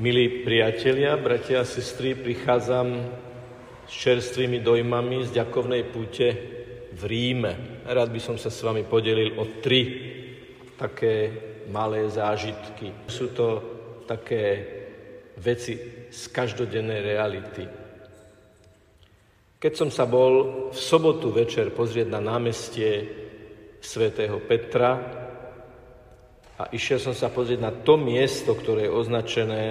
Milí priatelia, bratia a sestry, prichádzam s čerstvými dojmami z ďakovnej púte v Ríme. Rád by som sa s vami podelil o tri také malé zážitky. Sú to také veci z každodennej reality. Keď som sa bol v sobotu večer pozrieť na námestie svätého Petra, a išiel som sa pozrieť na to miesto, ktoré je označené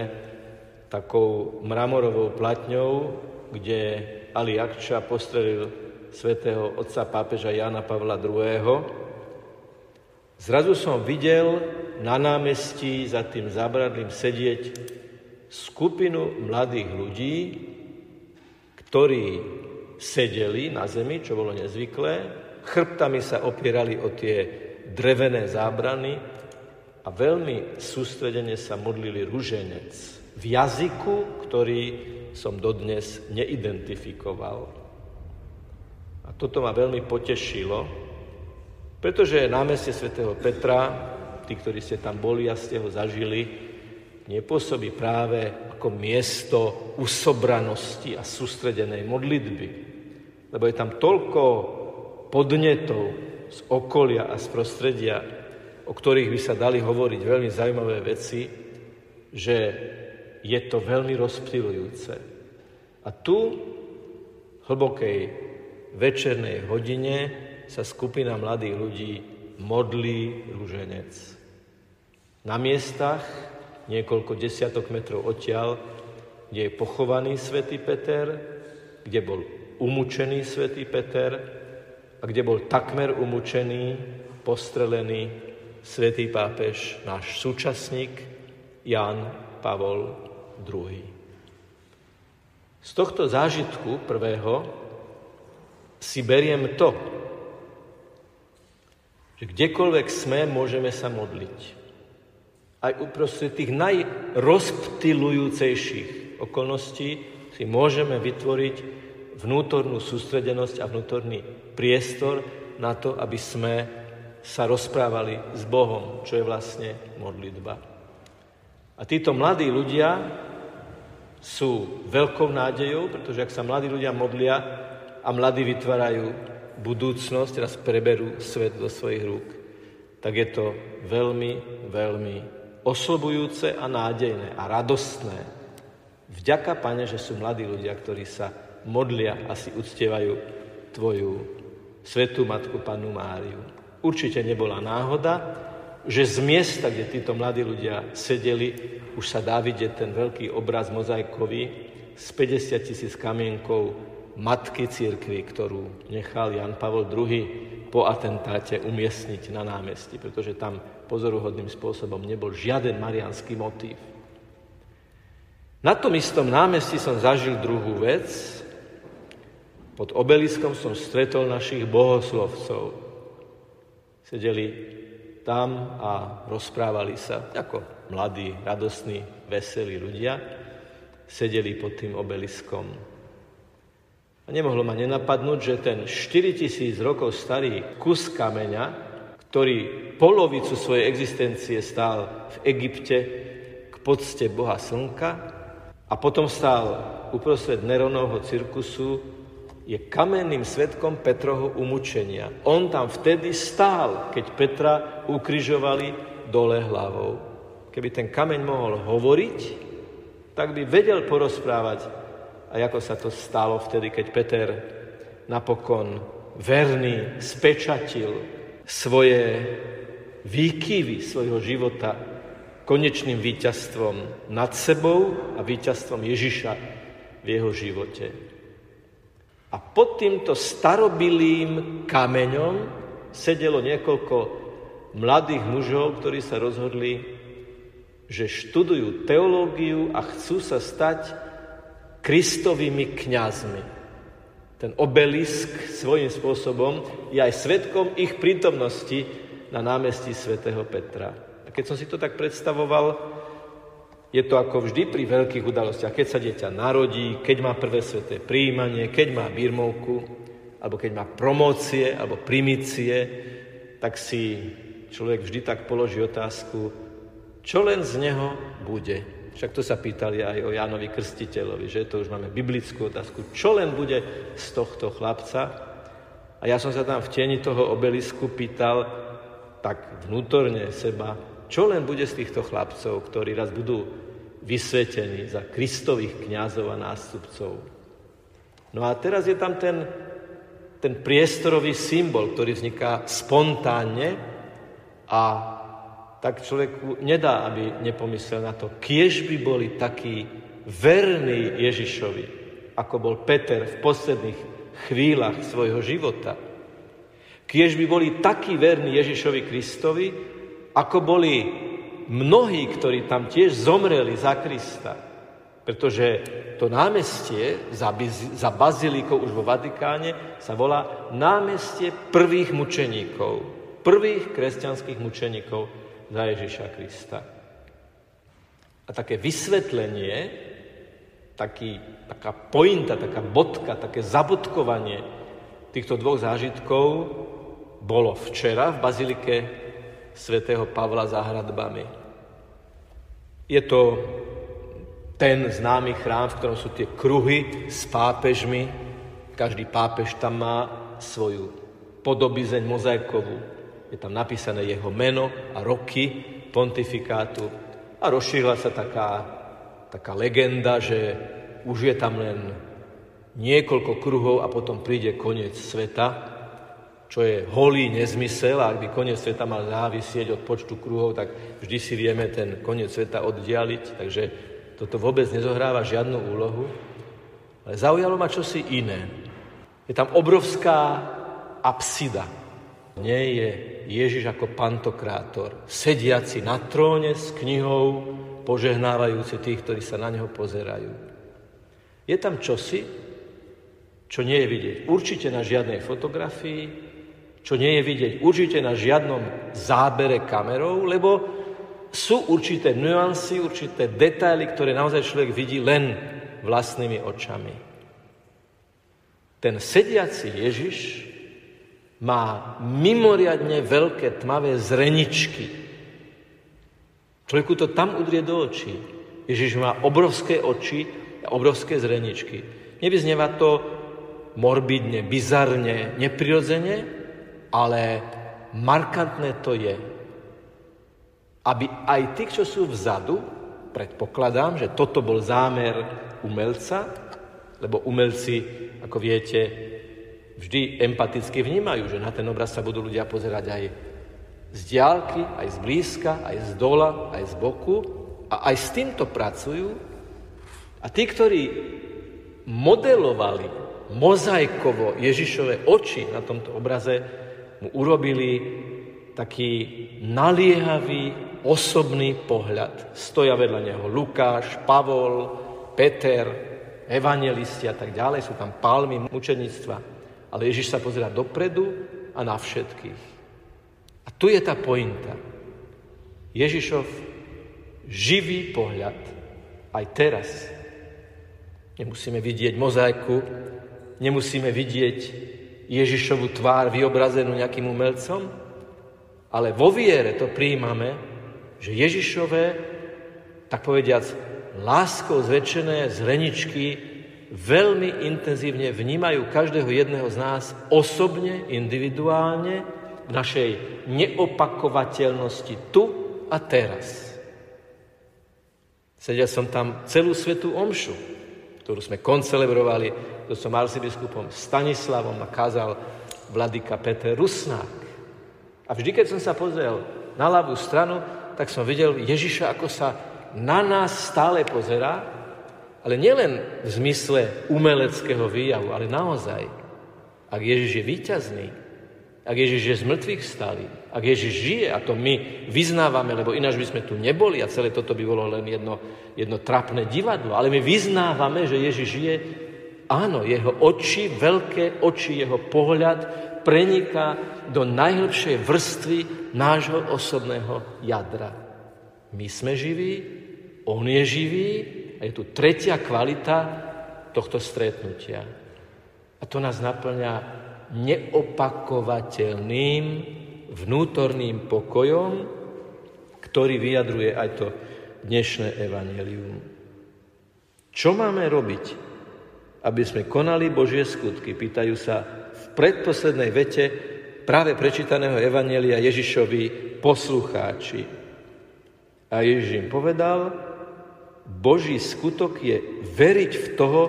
takou mramorovou platňou, kde Ali Akča postrelil svätého otca pápeža Jana Pavla II. Zrazu som videl na námestí za tým zábradlím sedieť skupinu mladých ľudí, ktorí sedeli na zemi, čo bolo nezvyklé, chrbtami sa opierali o tie drevené zábrany a veľmi sústredene sa modlili ruženec v jazyku, ktorý som dodnes neidentifikoval. A toto ma veľmi potešilo, pretože námestie svätého Petra, tí, ktorí ste tam boli a ste ho zažili, nepôsobí práve ako miesto usobranosti a sústredenej modlitby. Lebo je tam toľko podnetov z okolia a z prostredia, o ktorých by sa dali hovoriť veľmi zaujímavé veci, že je to veľmi rozptýlujúce. A tu, v hlbokej večernej hodine, sa skupina mladých ľudí modlí rúženec. Na miestach, niekoľko desiatok metrov odtiaľ, kde je pochovaný svätý Peter, kde bol umúčený svätý Peter a kde bol takmer umúčený, postrelený svätý pápež, náš súčasník Jan Pavol II. Z tohto zážitku prvého si beriem to, že kdekoľvek sme, môžeme sa modliť. Aj uprostred tých najrozptilujúcejších okolností si môžeme vytvoriť vnútornú sústredenosť a vnútorný priestor na to, aby sme sa rozprávali s Bohom, čo je vlastne modlitba. A títo mladí ľudia sú veľkou nádejou, pretože ak sa mladí ľudia modlia a mladí vytvárajú budúcnosť, teraz preberú svet do svojich rúk, tak je to veľmi, veľmi oslobujúce a nádejné a radostné. Vďaka, Pane, že sú mladí ľudia, ktorí sa modlia a si uctievajú Tvoju svetú Matku Panu Máriu. Určite nebola náhoda, že z miesta, kde títo mladí ľudia sedeli, už sa dá vidieť ten veľký obraz mozaikový s 50 tisíc kamienkov matky církvy, ktorú nechal Jan Pavel II po atentáte umiestniť na námestí, pretože tam pozoruhodným spôsobom nebol žiaden marianský motív. Na tom istom námestí som zažil druhú vec. Pod obeliskom som stretol našich bohoslovcov, Sedeli tam a rozprávali sa ako mladí, radostní, veselí ľudia. Sedeli pod tým obeliskom. A nemohlo ma nenapadnúť, že ten 4000 rokov starý kus kameňa, ktorý polovicu svojej existencie stál v Egypte k pocte Boha Slnka a potom stál uprostred Neronovho cirkusu je kamenným svetkom Petroho umúčenia. On tam vtedy stál, keď Petra ukrižovali dole hlavou. Keby ten kameň mohol hovoriť, tak by vedel porozprávať, a ako sa to stalo vtedy, keď Peter napokon verný spečatil svoje výkyvy svojho života konečným víťazstvom nad sebou a víťazstvom Ježiša v jeho živote. A pod týmto starobilým kameňom sedelo niekoľko mladých mužov, ktorí sa rozhodli, že študujú teológiu a chcú sa stať kristovými kňazmi. Ten obelisk svojím spôsobom je aj svetkom ich prítomnosti na námestí svätého Petra. A keď som si to tak predstavoval, je to ako vždy pri veľkých udalostiach. Keď sa dieťa narodí, keď má prvé sveté príjmanie, keď má birmovku, alebo keď má promócie, alebo primície, tak si človek vždy tak položí otázku, čo len z neho bude. Však to sa pýtali aj o Jánovi Krstiteľovi, že to už máme biblickú otázku. Čo len bude z tohto chlapca? A ja som sa tam v tieni toho obelisku pýtal tak vnútorne seba, čo len bude z týchto chlapcov, ktorí raz budú vysvetení za Kristových kňazov a nástupcov. No a teraz je tam ten, ten priestorový symbol, ktorý vzniká spontánne a tak človeku nedá, aby nepomyslel na to, kiež by boli takí verní Ježišovi, ako bol Peter v posledných chvíľach svojho života. Kiež by boli takí verní Ježišovi Kristovi, ako boli mnohí, ktorí tam tiež zomreli za Krista. Pretože to námestie za, za bazilikou už vo Vatikáne sa volá námestie prvých mučeníkov, prvých kresťanských mučeníkov za Ježiša Krista. A také vysvetlenie, taký, taká pointa, taká bodka, také zabodkovanie týchto dvoch zážitkov bolo včera v bazilike svätého Pavla za hradbami. Je to ten známy chrám, v ktorom sú tie kruhy s pápežmi. Každý pápež tam má svoju podobizeň mozaikovú, je tam napísané jeho meno a roky pontifikátu. A rozšírila sa taká, taká legenda, že už je tam len niekoľko kruhov a potom príde koniec sveta, čo je holý nezmysel a ak by koniec sveta mal závisieť od počtu kruhov, tak vždy si vieme ten koniec sveta oddialiť, takže toto vôbec nezohráva žiadnu úlohu. Ale zaujalo ma čosi iné. Je tam obrovská apsida, nie je Ježiš ako pantokrátor, sediaci na tróne s knihou, požehnávajúci tých, ktorí sa na neho pozerajú. Je tam čosi, čo nie je vidieť určite na žiadnej fotografii, čo nie je vidieť určite na žiadnom zábere kamerou, lebo sú určité nuancy, určité detaily, ktoré naozaj človek vidí len vlastnými očami. Ten sediaci Ježiš má mimoriadne veľké tmavé zreničky. Človeku to tam udrie do očí. Ježiš má obrovské oči a obrovské zreničky. Nevyznieva to morbidne, bizarne, neprirodzene, ale markantné to je. Aby aj tí, čo sú vzadu, predpokladám, že toto bol zámer umelca, lebo umelci, ako viete, vždy empaticky vnímajú, že na ten obraz sa budú ľudia pozerať aj z diálky, aj z blízka, aj z dola, aj z boku a aj s týmto pracujú. A tí, ktorí modelovali mozaikovo Ježišové oči na tomto obraze, mu urobili taký naliehavý osobný pohľad. Stoja vedľa neho Lukáš, Pavol, Peter, evangelisti a tak ďalej, sú tam palmy mučenictva. Ale Ježiš sa pozera dopredu a na všetkých. A tu je tá pointa. Ježišov živý pohľad aj teraz. Nemusíme vidieť mozaiku, nemusíme vidieť Ježišovu tvár vyobrazenú nejakým umelcom, ale vo viere to príjmame, že Ježišové, tak povediac, láskou zväčšené zreničky veľmi intenzívne vnímajú každého jedného z nás osobne, individuálne, v našej neopakovateľnosti tu a teraz. Sedel som tam celú svetú omšu, ktorú sme koncelebrovali, to som arcibiskupom Stanislavom a kázal vladyka Peter Rusnák. A vždy, keď som sa pozrel na ľavú stranu, tak som videl Ježiša, ako sa na nás stále pozerá ale nielen v zmysle umeleckého výjavu, ale naozaj, ak Ježiš je víťazný, ak Ježiš je z mŕtvych stali, ak Ježiš žije, a to my vyznávame, lebo ináč by sme tu neboli a celé toto by bolo len jedno, jedno trapné divadlo, ale my vyznávame, že Ježiš žije, áno, jeho oči, veľké oči, jeho pohľad preniká do najhlbšej vrstvy nášho osobného jadra. My sme živí, on je živý a je tu tretia kvalita tohto stretnutia. A to nás naplňa neopakovateľným vnútorným pokojom, ktorý vyjadruje aj to dnešné evanelium. Čo máme robiť, aby sme konali Božie skutky? Pýtajú sa v predposlednej vete práve prečítaného evanelia Ježišovi poslucháči. A Ježiš im povedal, Boží skutok je veriť v toho,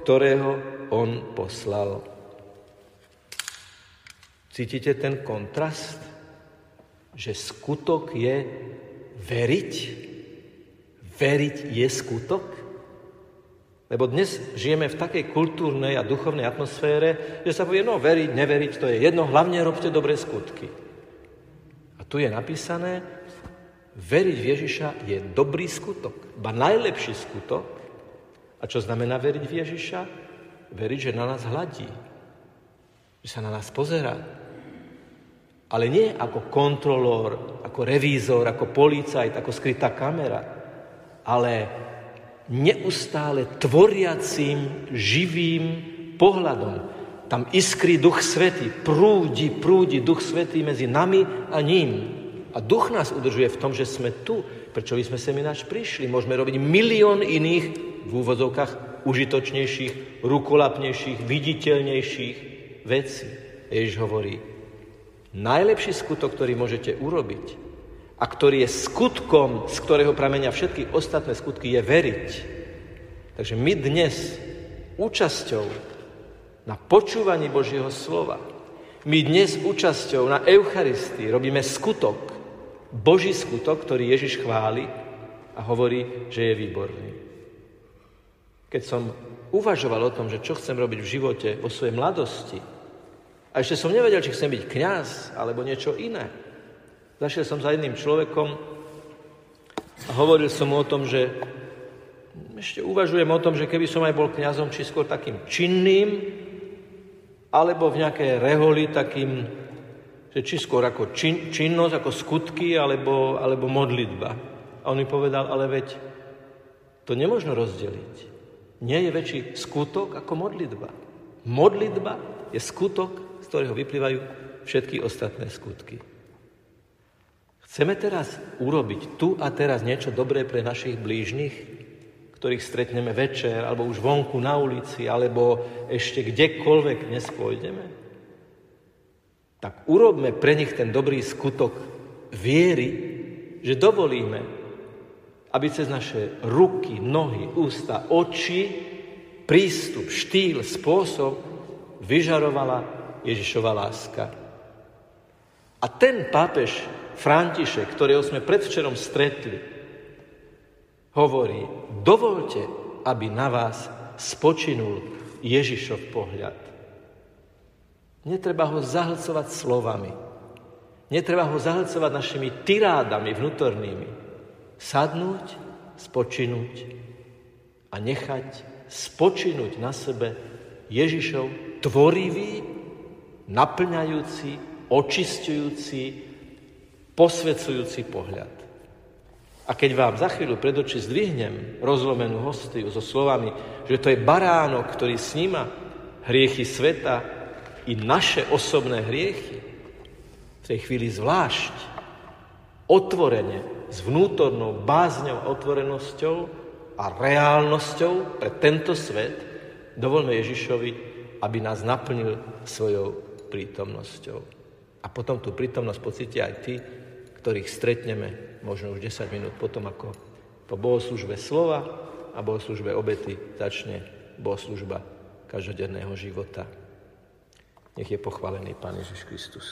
ktorého on poslal. Cítite ten kontrast? Že skutok je veriť? Veriť je skutok? Lebo dnes žijeme v takej kultúrnej a duchovnej atmosfére, že sa povie, no veriť, neveriť, to je jedno, hlavne robte dobré skutky. A tu je napísané, veriť v Ježiša je dobrý skutok, ba najlepší skutok. A čo znamená veriť v Ježiša? Veriť, že na nás hladí, že sa na nás pozerá. Ale nie ako kontrolór, ako revízor, ako policajt, ako skrytá kamera, ale neustále tvoriacím, živým pohľadom. Tam iskrí Duch Svetý, prúdi, prúdi Duch Svetý medzi nami a ním. A Duch nás udržuje v tom, že sme tu. Prečo by sme semináč prišli? Môžeme robiť milión iných v úvodzovkách užitočnejších, rukolapnejších, viditeľnejších vecí. Ježiš hovorí, najlepší skutok, ktorý môžete urobiť, a ktorý je skutkom, z ktorého pramenia všetky ostatné skutky, je veriť. Takže my dnes účasťou na počúvaní Božieho slova, my dnes účasťou na Eucharistii robíme skutok, Boží skutok, ktorý Ježiš chváli a hovorí, že je výborný. Keď som uvažoval o tom, že čo chcem robiť v živote vo svojej mladosti, a ešte som nevedel, či chcem byť kňaz alebo niečo iné, Zašiel som za jedným človekom a hovoril som mu o tom, že ešte uvažujem o tom, že keby som aj bol kňazom, či skôr takým činným, alebo v nejakej reholi takým, že či skôr ako čin, činnosť, ako skutky, alebo, alebo modlitba. A on mi povedal, ale veď to nemôžno rozdeliť. Nie je väčší skutok ako modlitba. Modlitba je skutok, z ktorého vyplývajú všetky ostatné skutky. Chceme teraz urobiť tu a teraz niečo dobré pre našich blížnych, ktorých stretneme večer, alebo už vonku na ulici, alebo ešte kdekoľvek dnes? Tak urobme pre nich ten dobrý skutok viery, že dovolíme, aby cez naše ruky, nohy, ústa, oči, prístup, štýl, spôsob vyžarovala Ježišova láska. A ten pápež František, ktorého sme predvčerom stretli, hovorí, dovolte, aby na vás spočinul Ježišov pohľad. Netreba ho zahlcovať slovami. Netreba ho zahlcovať našimi tirádami vnútornými. Sadnúť, spočinúť a nechať spočinúť na sebe Ježišov tvorivý, naplňajúci, očistujúci, posvedzujúci pohľad. A keď vám za chvíľu pred oči zdvihnem rozlomenú hostiu so slovami, že to je baránok, ktorý sníma hriechy sveta i naše osobné hriechy, v tej chvíli zvlášť otvorene, s vnútornou bázňou, otvorenosťou a reálnosťou pre tento svet, dovolme Ježišovi, aby nás naplnil svojou prítomnosťou. A potom tú prítomnosť pocítia aj ty, ktorých stretneme možno už 10 minút potom, ako po bohoslužbe slova a bohoslužbe obety začne bohoslužba každodenného života. Nech je pochválený Pán Ježiš Kristus.